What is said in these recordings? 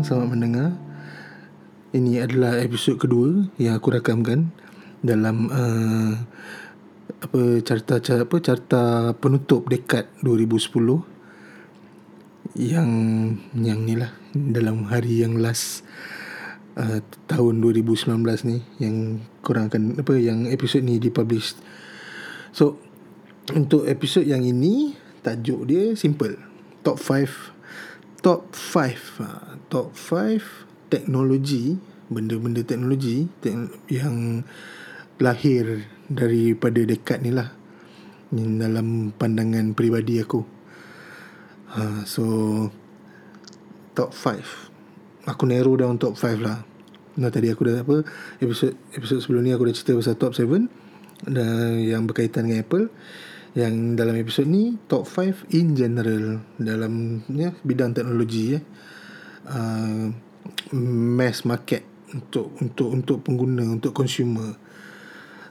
datang selamat mendengar. Ini adalah episod kedua yang aku rakamkan dalam uh, apa carta apa carta penutup dekad 2010 yang yang ni lah dalam hari yang last uh, tahun 2019 ni yang korang akan apa yang episod ni dipublish. So untuk episod yang ini tajuk dia simple. Top 5 top 5 uh, top 5 teknologi benda-benda teknologi te- yang lahir daripada dekat ni lah. Dalam pandangan peribadi aku. Uh, so top 5 aku narrow down top 5 lah. Nah, tadi aku dah apa episod episod sebelum ni aku dah cerita pasal top 7 dan yang berkaitan dengan Apple. Yang dalam episod ni top 5 in general dalam ya bidang teknologi ya uh, mass market untuk untuk untuk pengguna untuk consumer.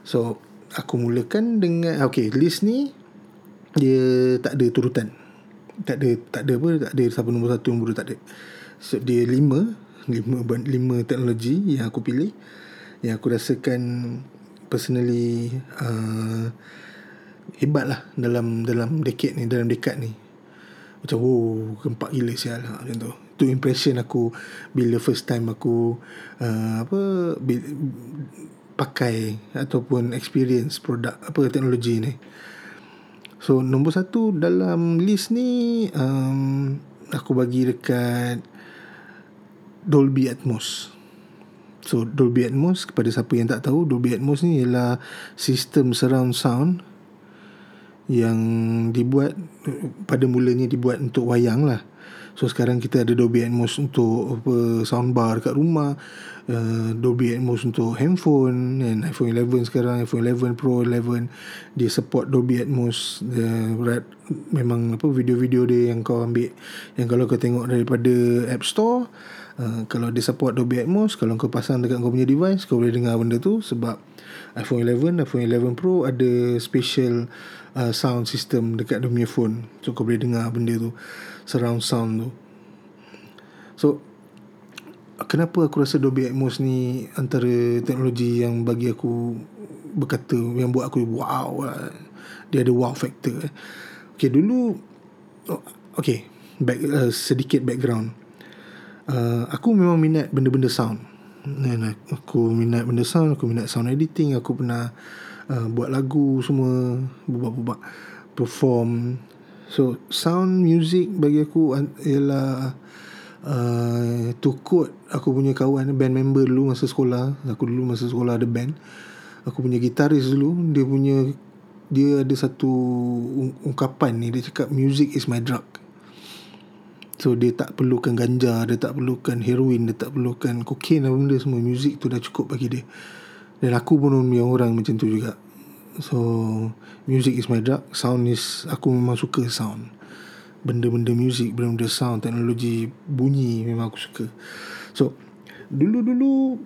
So aku mulakan dengan okay list ni dia tak ada turutan. Tak ada tak ada apa tak ada siapa nombor satu nombor dua tak ada. So dia lima lima lima teknologi yang aku pilih yang aku rasakan personally uh, hebat lah dalam dalam decade ni dalam dekad ni macam oh gempak gila sial. Ha, macam tu. Tu impression aku bila first time aku uh, apa bila, pakai ataupun experience produk apa teknologi ni. So nombor satu dalam list ni um, aku bagi dekat Dolby Atmos. So Dolby Atmos kepada siapa yang tak tahu Dolby Atmos ni ialah sistem surround sound yang dibuat pada mulanya dibuat untuk wayang lah. So sekarang kita ada Dolby Atmos untuk apa soundbar dekat rumah, uh, Dolby Atmos untuk handphone dan iPhone 11 sekarang iPhone 11 Pro 11 dia support Dolby Atmos uh, memang apa video-video dia yang kau ambil yang kalau kau tengok daripada App Store uh, kalau dia support Dolby Atmos kalau kau pasang dekat kau punya device kau boleh dengar benda tu sebab iPhone 11 iPhone 11 Pro ada special uh, sound system dekat dia punya phone so kau boleh dengar benda tu surround sound tu so kenapa aku rasa Dolby Atmos ni antara teknologi yang bagi aku berkata yang buat aku wow lah. dia ada wow factor eh. okay dulu oh, okay back, uh, sedikit background uh, aku memang minat benda-benda sound. Dan aku minat benda sound aku minat sound editing aku pernah uh, buat lagu semua buat-buat perform. So sound music bagi aku ialah uh, tukut aku punya kawan band member dulu masa sekolah. Aku dulu masa sekolah ada band. Aku punya gitaris dulu dia punya dia ada satu ungkapan ni dia cakap music is my drug So dia tak perlukan ganja Dia tak perlukan heroin Dia tak perlukan kokain apa benda semua. Music tu dah cukup bagi dia. Dan aku pun punya orang macam tu juga. So Music is my drug Sound is Aku memang suka sound. Benda-benda music Benda-benda sound Teknologi bunyi Memang aku suka. So Dulu-dulu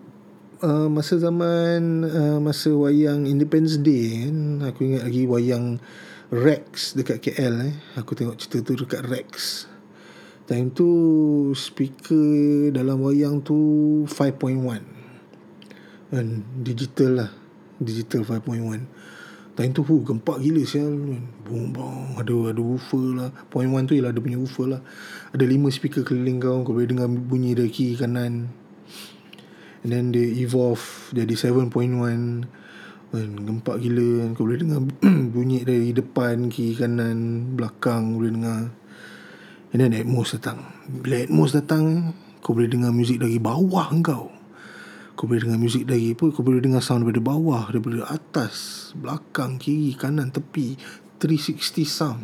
uh, Masa zaman uh, Masa wayang Independence Day kan, Aku ingat lagi wayang Rex dekat KL eh. Aku tengok cerita tu dekat Rex Time tu speaker dalam wayang tu 5.1 kan digital lah. Digital 5.1 time tu hu gempak gila sial boom boom ada ada woofer lah. Point 1 tu ialah ada punya woofer lah. Ada lima speaker keliling kau kau boleh dengar bunyi dari kiri kanan. And then dia evolve jadi 7.1 kan gempak gila. Kan kau boleh dengar bunyi dari depan kiri kanan belakang boleh dengar And then Atmos datang. Bila Atmos datang Kau boleh dengar muzik dari bawah kau. Kau boleh dengar muzik dari apa? Kau boleh dengar sound daripada bawah Daripada atas Belakang Kiri Kanan Tepi. 360 sound.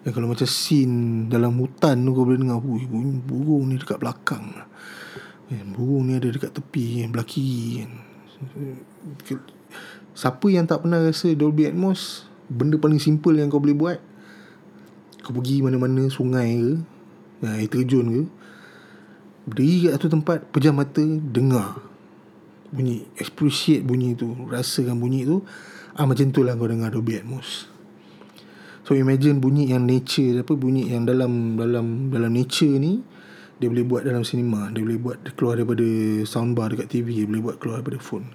Dan kalau macam scene Dalam hutan Kau boleh dengar Ui, bunyi burung ni dekat belakang. Burung ni ada dekat tepi Belah kiri. Siapa yang tak pernah rasa Dolby Atmos Benda paling simple yang kau boleh buat kau pergi mana-mana sungai ke ya, air terjun ke berdiri kat satu tempat pejam mata dengar. Bunyi appreciate bunyi tu rasakan bunyi tu. Ah macam tu lah kau dengar Dolby Atmos. So imagine bunyi yang nature apa bunyi yang dalam dalam dalam nature ni dia boleh buat dalam cinema dia boleh buat keluar daripada soundbar dekat TV dia boleh buat keluar daripada phone.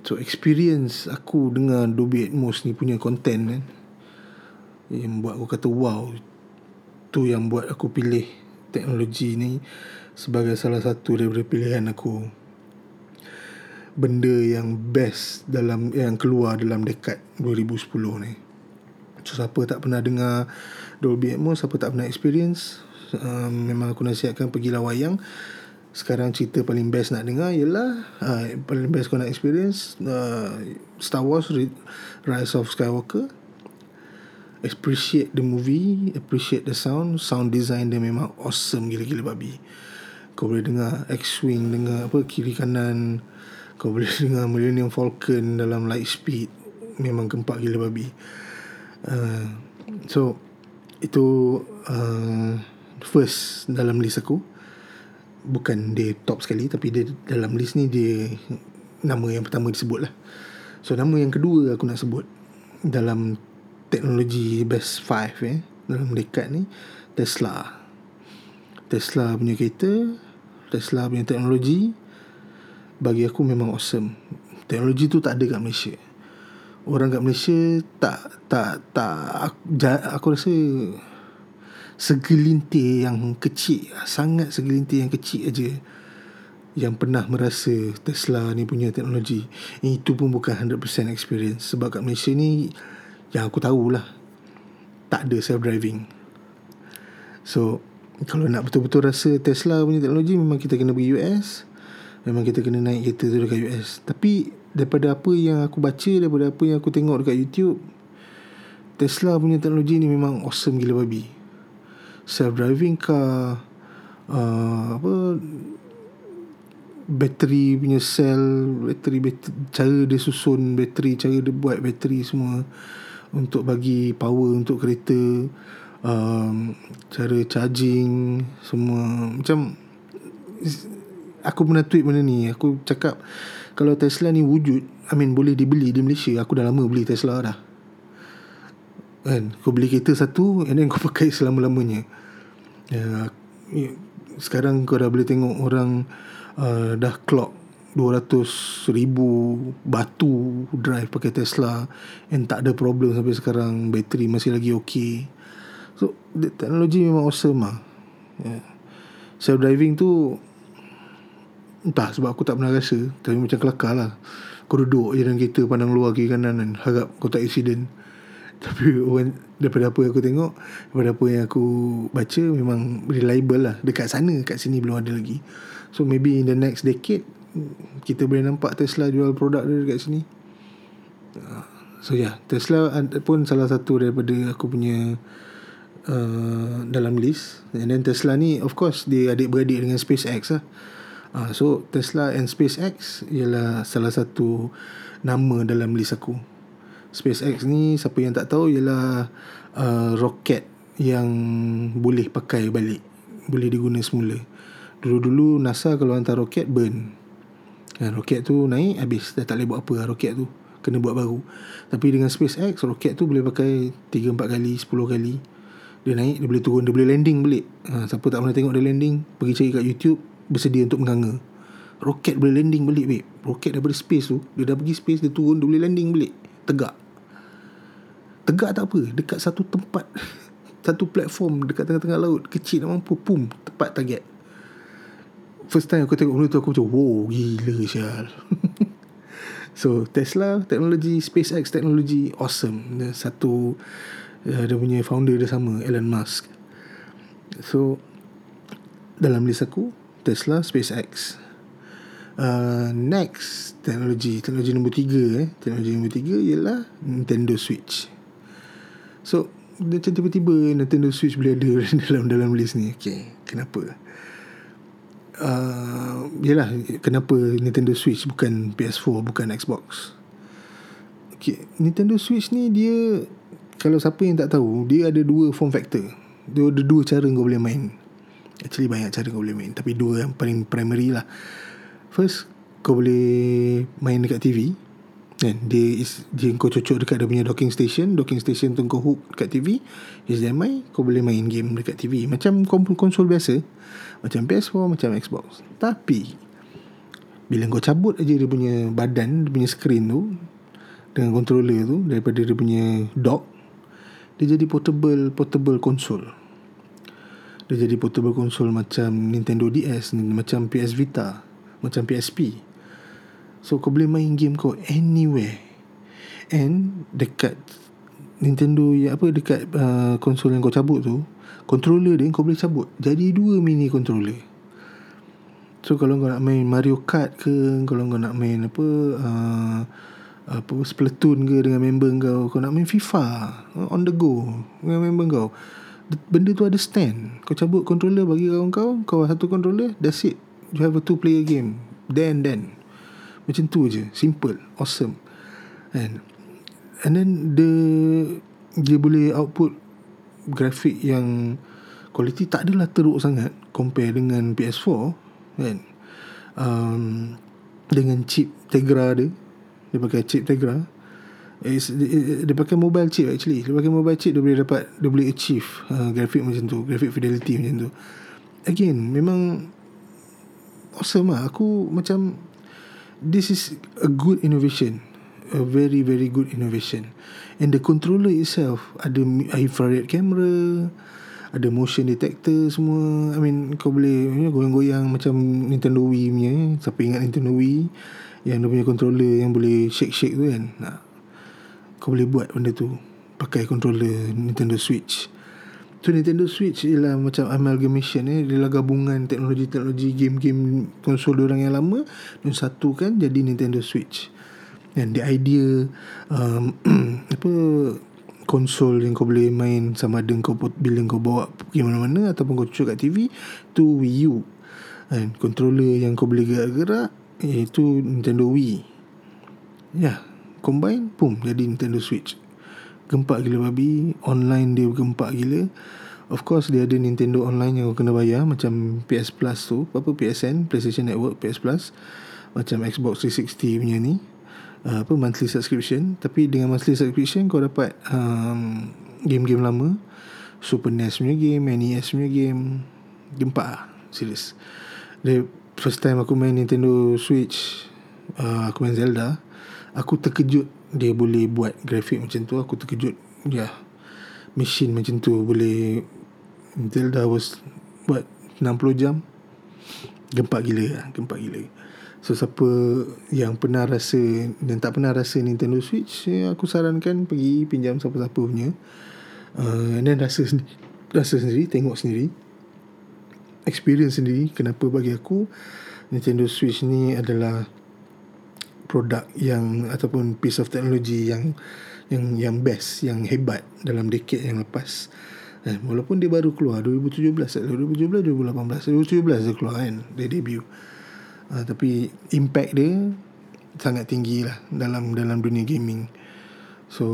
So experience aku dengar Dolby Atmos ni punya content kan yang buat aku kata wow tu yang buat aku pilih teknologi ni sebagai salah satu daripada pilihan aku. Benda yang best dalam yang keluar dalam dekad 2010 ni. So siapa tak pernah dengar Dolby Atmos siapa tak pernah experience um, memang aku nasihatkan pergilah wayang sekarang cerita paling best nak dengar ialah uh, paling best kau nak experience uh, Star Wars Rise of Skywalker appreciate the movie appreciate the sound. Sound design dia memang awesome gila-gila babi. Kau boleh dengar X-Wing dengar apa kiri kanan. Kau boleh dengar Millennium Falcon dalam light speed. Memang gempak gila babi. Uh, so itu uh, first dalam list aku. Bukan dia top sekali tapi dia dalam list ni dia nama yang pertama disebut lah so nama yang kedua aku nak sebut dalam teknologi best 5 eh dalam dekat ni Tesla. Tesla punya kereta Tesla punya teknologi bagi aku memang awesome. Teknologi tu tak ada kat Malaysia. Orang kat Malaysia tak tak tak aku, aku rasa segelintir yang kecil sangat segelintir yang kecil aja yang pernah merasa Tesla ni punya teknologi. Itu pun bukan 100% experience. Sebab kat Malaysia ni yang aku tahulah tak ada self driving so kalau nak betul-betul rasa Tesla punya teknologi memang kita kena pergi US memang kita kena naik kereta tu dekat US tapi daripada apa yang aku baca daripada apa yang aku tengok dekat YouTube Tesla punya teknologi ni memang awesome gila babi. Self driving car uh, apa bateri punya sel bateri, bateri cara dia susun bateri cara dia buat bateri semua untuk bagi power untuk kereta um, cara charging semua. Macam aku pernah tweet benda ni. Aku cakap kalau Tesla ni wujud I mean boleh dibeli di Malaysia aku dah lama beli Tesla dah. Kan? Kau beli kereta satu and then kau pakai selama-lamanya. Ya, sekarang kau dah boleh tengok orang uh, dah clock 200 ribu batu drive pakai Tesla and tak ada problem sampai sekarang bateri masih lagi okay so teknologi memang awesome lah yeah. self driving tu entah sebab aku tak pernah rasa. Tapi macam kelakar lah. Kau duduk je dalam kereta pandang luar kiri kanan dan harap kau tak accident. Tapi orang daripada apa yang aku tengok daripada apa yang aku baca memang reliable lah. Dekat sana kat sini belum ada lagi. So maybe in the next decade kita boleh nampak Tesla jual produk dia dekat sini. So yeah Tesla pun salah satu daripada aku punya uh, dalam list. And then Tesla ni of course dia adik-beradik dengan SpaceX lah. Uh, so Tesla and SpaceX ialah salah satu nama dalam list aku. SpaceX ni siapa yang tak tahu ialah uh, roket yang boleh pakai balik. Boleh diguna semula. Dulu-dulu NASA kalau hantar roket burn kan roket tu naik habis. Dah tak boleh buat apa lah roket tu. Kena buat baru. Tapi dengan SpaceX roket tu boleh pakai 3 4 kali 10 kali. Dia naik dia boleh turun dia boleh landing balik. Ha, siapa tak pernah tengok dia landing pergi cari kat YouTube bersedia untuk menganga. Roket boleh landing balik babe. Roket daripada space tu dia dah pergi space dia turun dia boleh landing balik. Tegak. Tegak tak apa. Dekat satu tempat satu platform dekat tengah-tengah laut kecil nak mampu pum tepat target first time aku tengok benda tu aku macam wow gila sial. So Tesla teknologi SpaceX teknologi awesome. Dia satu uh, dia punya founder dia sama Elon Musk. So dalam list aku Tesla SpaceX. Uh, next teknologi teknologi nombor tiga eh. Teknologi nombor tiga ialah Nintendo Switch. So macam tiba-tiba Nintendo Switch boleh ada dalam dalam list ni. Okay kenapa uh, yelah kenapa Nintendo Switch bukan PS4 bukan Xbox? Okay Nintendo Switch ni dia kalau siapa yang tak tahu dia ada dua form factor. Dia ada dua cara kau boleh main. Actually banyak cara kau boleh main tapi dua yang paling primary lah. First Kau boleh Main dekat TV Kan dia is, dia kau cocok dekat dia punya docking station, docking station tu kau hook dekat TV, HDMI kau boleh main game dekat TV macam konsol biasa. Macam PS4, macam Xbox. Tapi bila kau cabut aja dia punya badan, dia punya screen tu dengan controller tu daripada dia punya dock dia jadi portable portable console. Dia jadi portable console macam Nintendo DS, macam PS Vita, macam PSP. So kau boleh main game kau anywhere. And dekat Nintendo ya apa dekat uh, konsol yang kau cabut tu controller dia kau boleh cabut. Jadi dua mini controller. So kalau kau nak main Mario Kart ke kalau kau nak main apa uh, apa Splatoon ke dengan member kau kau nak main FIFA uh, on the go dengan member kau benda tu ada stand. Kau cabut controller bagi kawan kau kau satu controller that's it. You have a two player game. Then then macam tu je. Simple. Awesome. And And then the Dia boleh output Grafik yang Quality tak adalah teruk sangat Compare dengan PS4 Kan? Um, Dengan chip Tegra dia. Dia pakai chip Tegra. It's, dia, dia pakai mobile chip actually. Dia pakai mobile chip Dia boleh dapat Dia boleh achieve uh, Grafik macam tu Grafik fidelity macam tu. Again Memang Awesome lah. Aku macam this is a good innovation a very very good innovation. And the controller itself ada infrared camera ada motion detector semua. I mean kau boleh you know, goyang-goyang macam Nintendo Wii punya siapa ingat Nintendo Wii? Yang dia punya controller yang boleh shake-shake tu kan? Nah, kau boleh buat benda tu pakai controller Nintendo Switch So Nintendo Switch ialah macam amalgamation eh. Dia lah gabungan teknologi-teknologi game-game konsol orang yang lama dan satu kan jadi Nintendo Switch. Dan the idea um, apa konsol yang kau boleh main sama ada kau bila kau bawa pergi mana-mana ataupun kau cucuk kat TV tu Wii U. Dan controller yang kau boleh gerak-gerak iaitu Nintendo Wii. Ya, yeah, combine pum jadi Nintendo Switch gempak gila babi online dia gempak gila. Of course dia ada Nintendo online yang kau kena bayar macam PS Plus tu. Apa PSN PlayStation Network PS Plus. Macam Xbox 360 punya ni. Uh, apa monthly subscription. Tapi dengan monthly subscription kau dapat um, game-game lama. Super NES punya game NES punya game. Gempak lah serius the first time aku main Nintendo Switch uh, aku main Zelda aku terkejut dia boleh buat grafik macam tu aku terkejut. Ya yeah. machine macam tu boleh Zelda was buat 60 jam. Gempak gila lah gempak gila. So siapa yang pernah rasa dan tak pernah rasa Nintendo Switch ya, aku sarankan pergi pinjam siapa-siapa punya. Uh, and then rasa rasa sendiri tengok sendiri. Experience sendiri kenapa bagi aku Nintendo Switch ni adalah produk yang ataupun piece of technology yang yang yang best yang hebat dalam decade yang lepas. Eh, walaupun dia baru keluar 2017 2017 2018 2017 dia keluar kan dia debut. Uh, tapi impact dia sangat tinggi lah dalam dalam dunia gaming So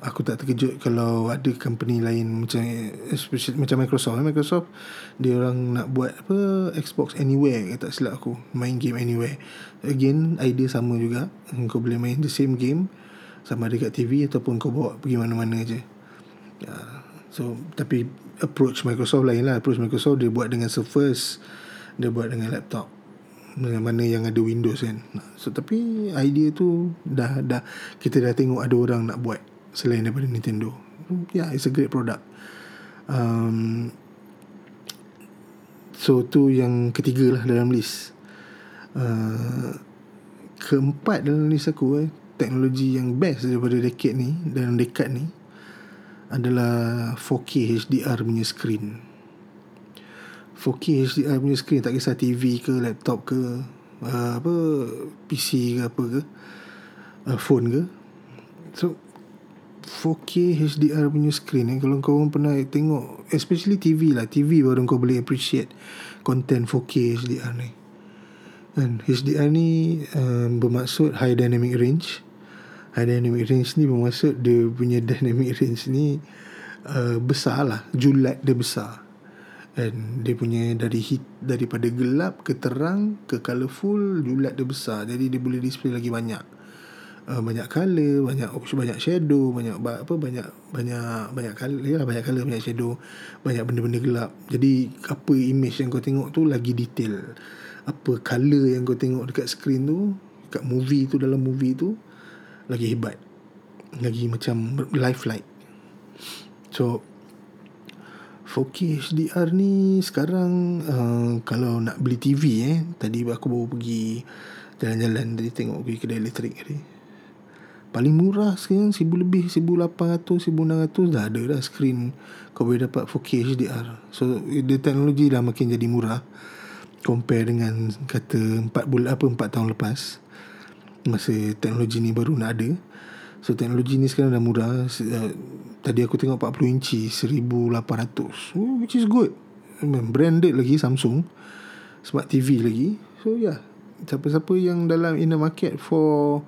aku tak terkejut kalau ada company lain macam especially macam Microsoft. Microsoft dia orang nak buat apa Xbox Anywhere tak silap aku main game anywhere. Again idea sama juga. Kau boleh main the same game sama ada kat TV ataupun kau bawa pergi mana-mana je. Yeah. So tapi approach Microsoft lain lah. Approach Microsoft dia buat dengan Surface, dia buat dengan laptop dengan mana yang ada Windows kan. So tapi idea tu dah dah kita dah tengok ada orang nak buat selain daripada Nintendo. Yeah, it's a great product. Um, so tu yang ketiga lah dalam list. Uh, keempat dalam list aku eh, teknologi yang best daripada decade ni dalam dekad ni adalah 4K HDR punya screen. 4K HDR punya screen tak kisah TV ke laptop ke uh, apa PC ke apa ke uh, phone ke. So 4K HDR punya screen eh, kalau kau pernah tengok especially TV lah TV baru kau boleh appreciate content 4K HDR ni. Kan HDR ni um, bermaksud high dynamic range. High dynamic range ni bermaksud dia punya dynamic range ni uh, besar lah julat dia besar dan dia punya dari hit daripada gelap ke terang ke colourful julat dia besar. Jadi dia boleh display lagi banyak. Uh, banyak color banyak banyak shadow banyak apa banyak banyak banyak color ya banyak color banyak shadow banyak benda-benda gelap. Jadi apa image yang kau tengok tu lagi detail. Apa color yang kau tengok dekat screen tu dekat movie tu dalam movie tu lagi hebat. Lagi macam lifelike. So 4K HDR ni sekarang uh, kalau nak beli TV eh tadi aku baru pergi jalan-jalan tadi tengok pergi kedai elektrik tadi. Paling murah sekarang 1000 lebih 1800 1600 dah ada dah screen kau boleh dapat 4K HDR so the teknologi dah makin jadi murah compare dengan kata 4 bulan apa 4 tahun lepas. Masa teknologi ni baru nak ada so teknologi ni sekarang dah murah. Uh, Tadi aku tengok 40 inci 1800 oh, Which is good. Branded lagi Samsung. Smart TV lagi. So yeah Siapa-siapa yang dalam In the market for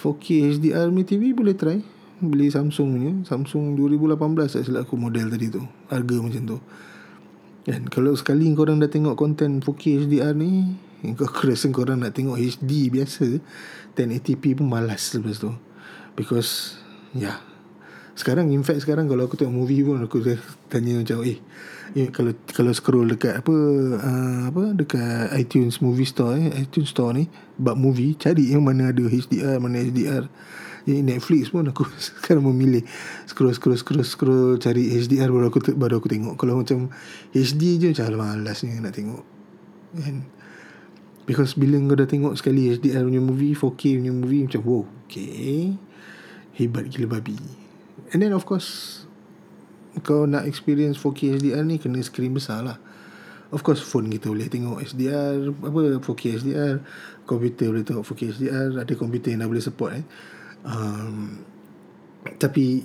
4K HDR Mi TV Boleh try. Beli Samsung punya. Samsung 2018 Tak silap aku model tadi tu. Harga macam tu. Dan kalau sekali korang dah tengok Konten 4K HDR ni Kau rasa korang nak tengok HD biasa 1080p pun malas lepas tu Because Yeah sekarang in fact sekarang kalau aku tengok movie pun aku tanya macam eh eh kalau kalau scroll dekat apa uh, apa dekat iTunes movie store eh iTunes store ni bab movie cari yang mana ada HDR mana HDR ni Netflix pun aku sekarang memilih scroll scroll scroll scroll cari HDR baru aku baru aku tengok. Kalau macam HD je macam malasnya nak tengok. Kan because bila kau dah tengok sekali HDR punya movie 4K punya movie macam wow okay. Hebat gila babi. And then of course Kau nak experience 4K HDR ni Kena screen besar lah. Of course phone kita boleh tengok HDR Apa 4K HDR Komputer boleh tengok 4K HDR Ada komputer yang dah boleh support eh. Um, Tapi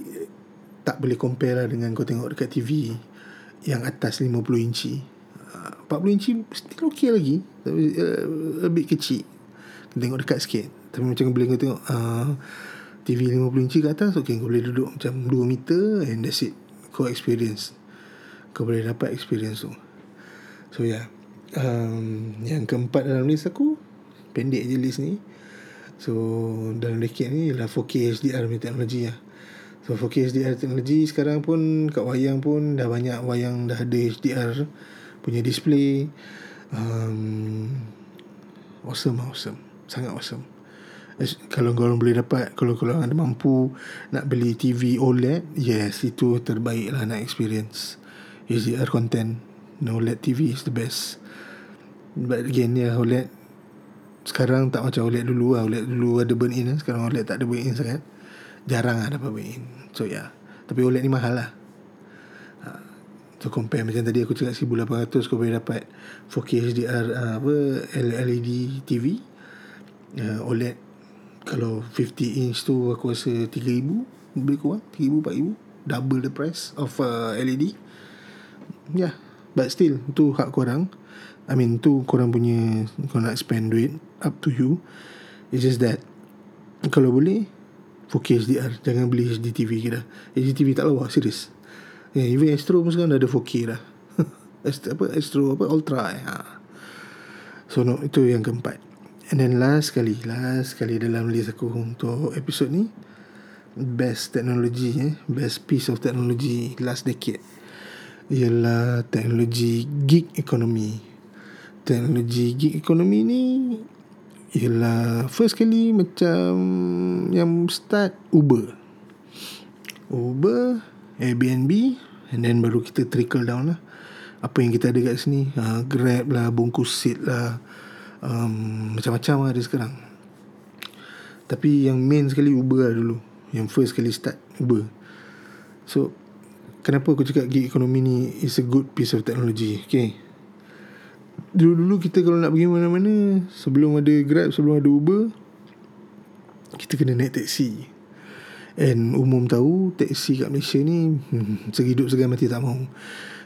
Tak boleh compare lah dengan kau tengok dekat TV Yang atas 50 inci 40 inci still okay lagi. Tapi uh, lebih kecil. Tengok dekat sikit. Tapi macam bila kau tengok uh, TV 50 inci ke atas Okay kau boleh duduk macam 2 meter And that's it. Kau experience. Kau boleh dapat experience tu. So yeah um, Yang keempat dalam list aku Pendek je list ni. So dalam dekade ni Ialah 4K HDR punya teknologi lah So 4K HDR teknologi Sekarang pun Kat wayang pun Dah banyak wayang Dah ada HDR Punya display um, Awesome Awesome. Sangat awesome. Kalau korang boleh dapat kalau korang ada mampu nak beli TV OLED yes itu terbaik lah nak experience. HDR content. No OLED TV is the best. But again yeah, OLED sekarang tak macam OLED dulu lah. OLED dulu ada burn in sekarang OLED tak ada burn in sangat. Jarang lah dapat burn in so yeah. tapi OLED ni mahal lah. So compare. Macam tadi aku cakap 1800 kau boleh dapat 4K HDR uh, apa LED TV uh, OLED kalau 50 inch tu aku rasa 3000 lebih kurang 3000 4000 double the price of uh, LED yeah but still tu hak korang. I mean tu korang punya kau nak spend duit up to you. It's just that kalau boleh 4K HDR jangan beli HD TV kita. HD TV tak lawa serius yeah, even Astro pun sekarang dah ada 4K dah apa Astro apa Ultra eh. ha. so no, itu yang keempat And then last sekali Last sekali dalam list aku Untuk episod ni Best teknologi eh Best piece of technology Last decade Ialah teknologi gig economy Teknologi gig economy ni Ialah First kali macam Yang start Uber Uber Airbnb And then baru kita trickle down lah. Apa yang kita ada kat sini uh, Grab lah Bungkus seat lah um, Macam-macam ada sekarang. Tapi yang main sekali Uber lah dulu. Yang first sekali start Uber. So Kenapa aku cakap gig economy ni Is a good piece of technology? Okay. Dulu-dulu kita kalau nak pergi mana-mana Sebelum ada Grab Sebelum ada Uber Kita kena naik taksi And umum tahu Taksi kat Malaysia ni hmm, Segidup segan mati tak mau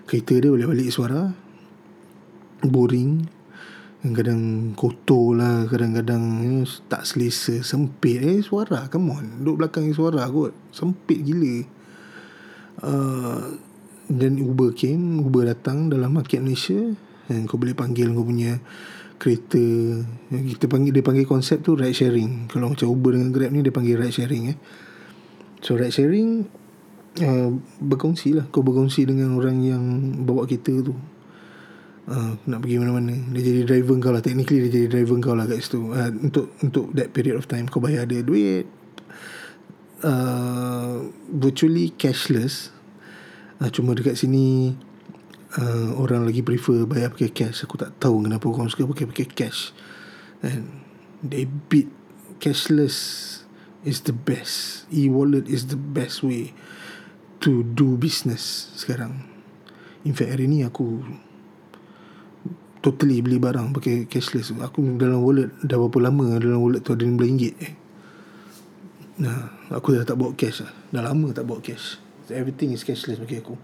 Kereta dia boleh balik suara. Boring. Kadang-kadang kotor lah Kadang-kadang you know, Tak selesa Sempit. Eh suara Come on. Duduk belakang suara kot. Sempit gila. Uh, Dan Uber came. Uber datang Dalam market Malaysia. Dan kau boleh panggil Kau punya kereta. Kita panggil dia panggil konsep tu ride sharing. Kalau macam Uber dengan Grab ni dia panggil ride sharing eh so ride sharing uh, berkongsi lah. Kau berkongsi dengan orang yang bawa kereta tu. Uh, nak pergi mana-mana. Dia jadi driver kau lah. Technically dia jadi driver kau lah kat situ. Uh, untuk untuk that period of time kau bayar dia duit. Uh, virtually cashless. Uh, cuma dekat sini uh, orang lagi prefer bayar pakai cash. Aku tak tahu kenapa orang suka pakai pakai cash. And debit cashless is the best e-wallet is the best way to do business sekarang in fact hari ni aku totally beli barang pakai cashless aku dalam wallet dah berapa lama dalam wallet tu ada RM15 eh Nah, aku dah tak bawa cash lah. Dah lama tak bawa cash. Everything is cashless bagi aku.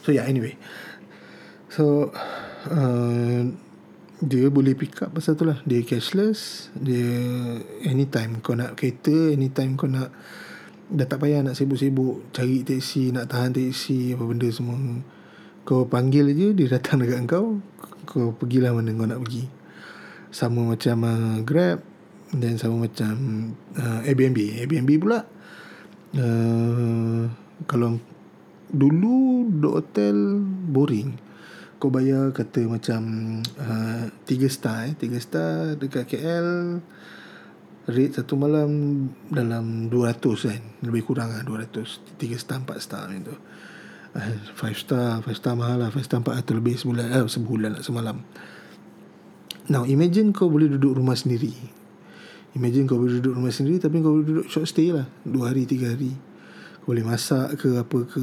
So yeah, anyway. So uh, dia boleh pick up pasal tu lah. Dia cashless. Dia anytime kau nak kereta, anytime kau nak dah tak payah nak sibuk-sibuk cari teksi, nak tahan teksi, apa benda semua. Kau panggil je, dia datang dekat kau. Kau pergilah mana kau nak pergi. Sama macam uh, Grab dan sama macam uh, Airbnb. Airbnb pula uh, kalau dulu duduk hotel boring kau bayar kata macam uh, tiga star eh. Tiga star dekat KL rate satu malam dalam 200 kan. Lebih kurang lah 200 tiga star empat star macam tu. Uh, five star five star mahal lah. Five star empat atau lebih sebulan eh, sebulan lah semalam. Now imagine kau boleh duduk rumah sendiri. Imagine kau boleh duduk rumah sendiri tapi kau boleh duduk short stay lah. Dua hari tiga hari. Kau boleh masak ke apa ke.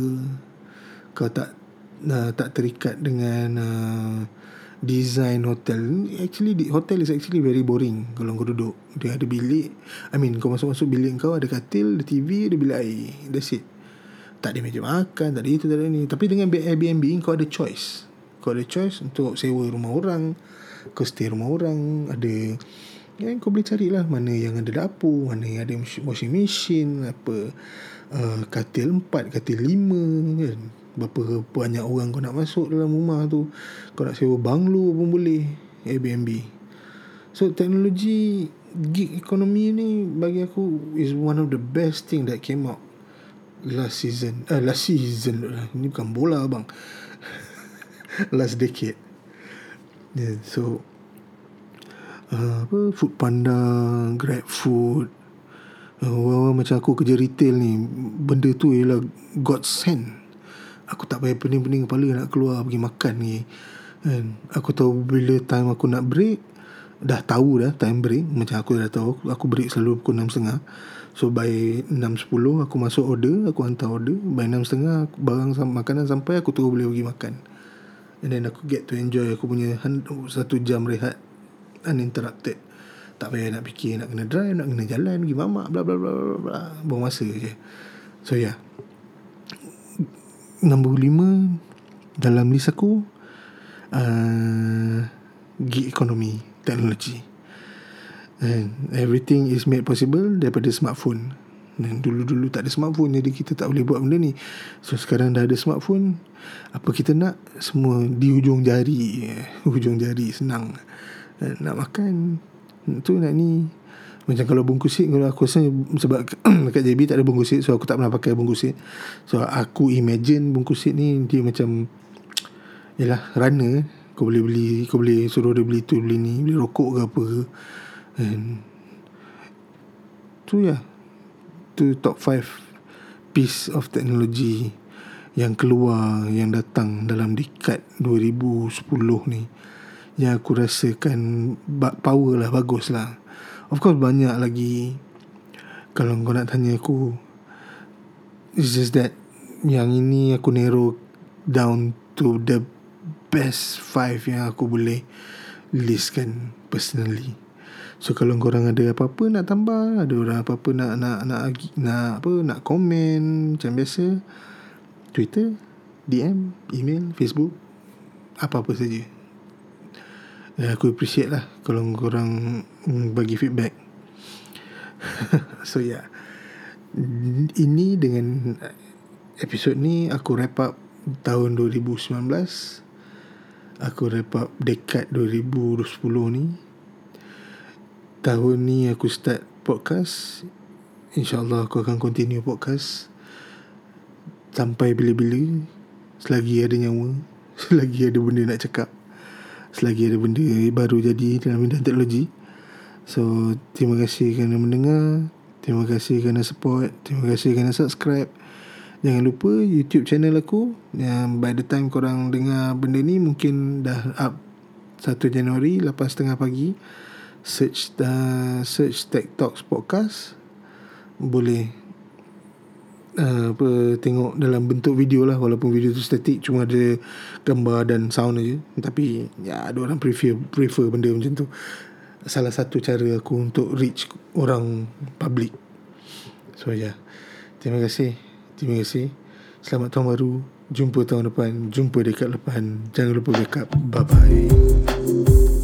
Kau tak uh, tak terikat dengan uh, design hotel. Actually the hotel is actually very boring kalau kau duduk. Dia ada bilik. I mean kau masuk-masuk bilik kau ada katil ada TV ada bilik air. That's it. Tak ada meja makan tak ada itu tak ada ni. Tapi dengan Airbnb kau ada choice. Kau ada choice untuk sewa rumah orang kau stay rumah orang ada ya, kau boleh carilah mana yang ada dapur mana yang ada washing machine apa uh, katil empat katil lima kan berapa banyak orang kau nak masuk dalam rumah tu. Kau nak sewa banglo pun boleh Airbnb. So teknologi gig economy ni bagi aku is one of the best thing that came out last season. Uh, last season lah. Ni bukan bola bang. Last decade. Yeah, so uh, apa food panda grab food. Uh, macam aku kerja retail ni benda tu ialah god send Aku tak payah pening-pening kepala nak keluar pergi makan ni. Kan? Aku tahu bila time aku nak break. Dah tahu dah time break. Macam aku dah tahu. Aku break selalu pukul 6.30. So by 6.10 aku masuk order. Aku hantar order. By 6.30 barang makanan sampai aku terus boleh pergi makan. And then aku get to enjoy aku punya satu jam rehat. Uninterrupted. Tak payah nak fikir nak kena drive, nak kena jalan, pergi mamak, bla bla bla bla bla. Buang masa je. So yeah nombor lima dalam list aku uh, gig economy teknologi. And everything is made possible daripada smartphone. Dan dulu-dulu tak ada smartphone jadi kita tak boleh buat benda ni. So sekarang dah ada smartphone apa kita nak? Semua di hujung jari. Hujung jari senang. Nak makan tu nak ni macam kalau bungkus seat kalau aku rasa sebab dekat JB tak ada bungkus seat so aku tak pernah pakai bungkus seat. So aku imagine bungkus seat ni dia macam yalah runner kau boleh beli kau boleh suruh dia beli tu beli ni beli rokok ke apa. And tu ya. Tu top 5 piece of technology yang keluar yang datang dalam dekat 2010 ni yang aku rasakan power lah bagus lah Of course banyak lagi. Kalau kau nak tanya aku It's just that Yang ini aku narrow Down to the Best five yang aku boleh Listkan Personally. So kalau korang ada apa-apa nak tambah Ada orang apa-apa nak Nak nak, nak apa Nak komen Macam biasa Twitter DM Email Facebook Apa-apa saja dan aku appreciate lah Kalau korang Bagi feedback. So yeah Ini dengan Episod ni Aku wrap up Tahun 2019 aku wrap up dekat 2010 ni. Tahun ni aku start podcast. InsyaAllah aku akan continue podcast. Sampai bila-bila selagi ada nyawa selagi ada benda nak cakap selagi ada benda baru jadi dalam bidang teknologi. So terima kasih kerana mendengar terima kasih kerana support terima kasih kerana subscribe. Jangan lupa YouTube channel aku yang by the time korang dengar benda ni mungkin dah up 1 Januari lepas tengah pagi. Search uh, search Tech Talks podcast. Boleh uh, apa tengok dalam bentuk video lah walaupun video tu static cuma ada gambar dan sound aja tapi ya ada orang prefer prefer benda macam tu salah satu cara aku untuk reach orang public so ya yeah. terima kasih Terima kasih. Selamat tahun baru. Jumpa tahun depan. Jumpa dekat depan. Jangan lupa backup. Bye-bye.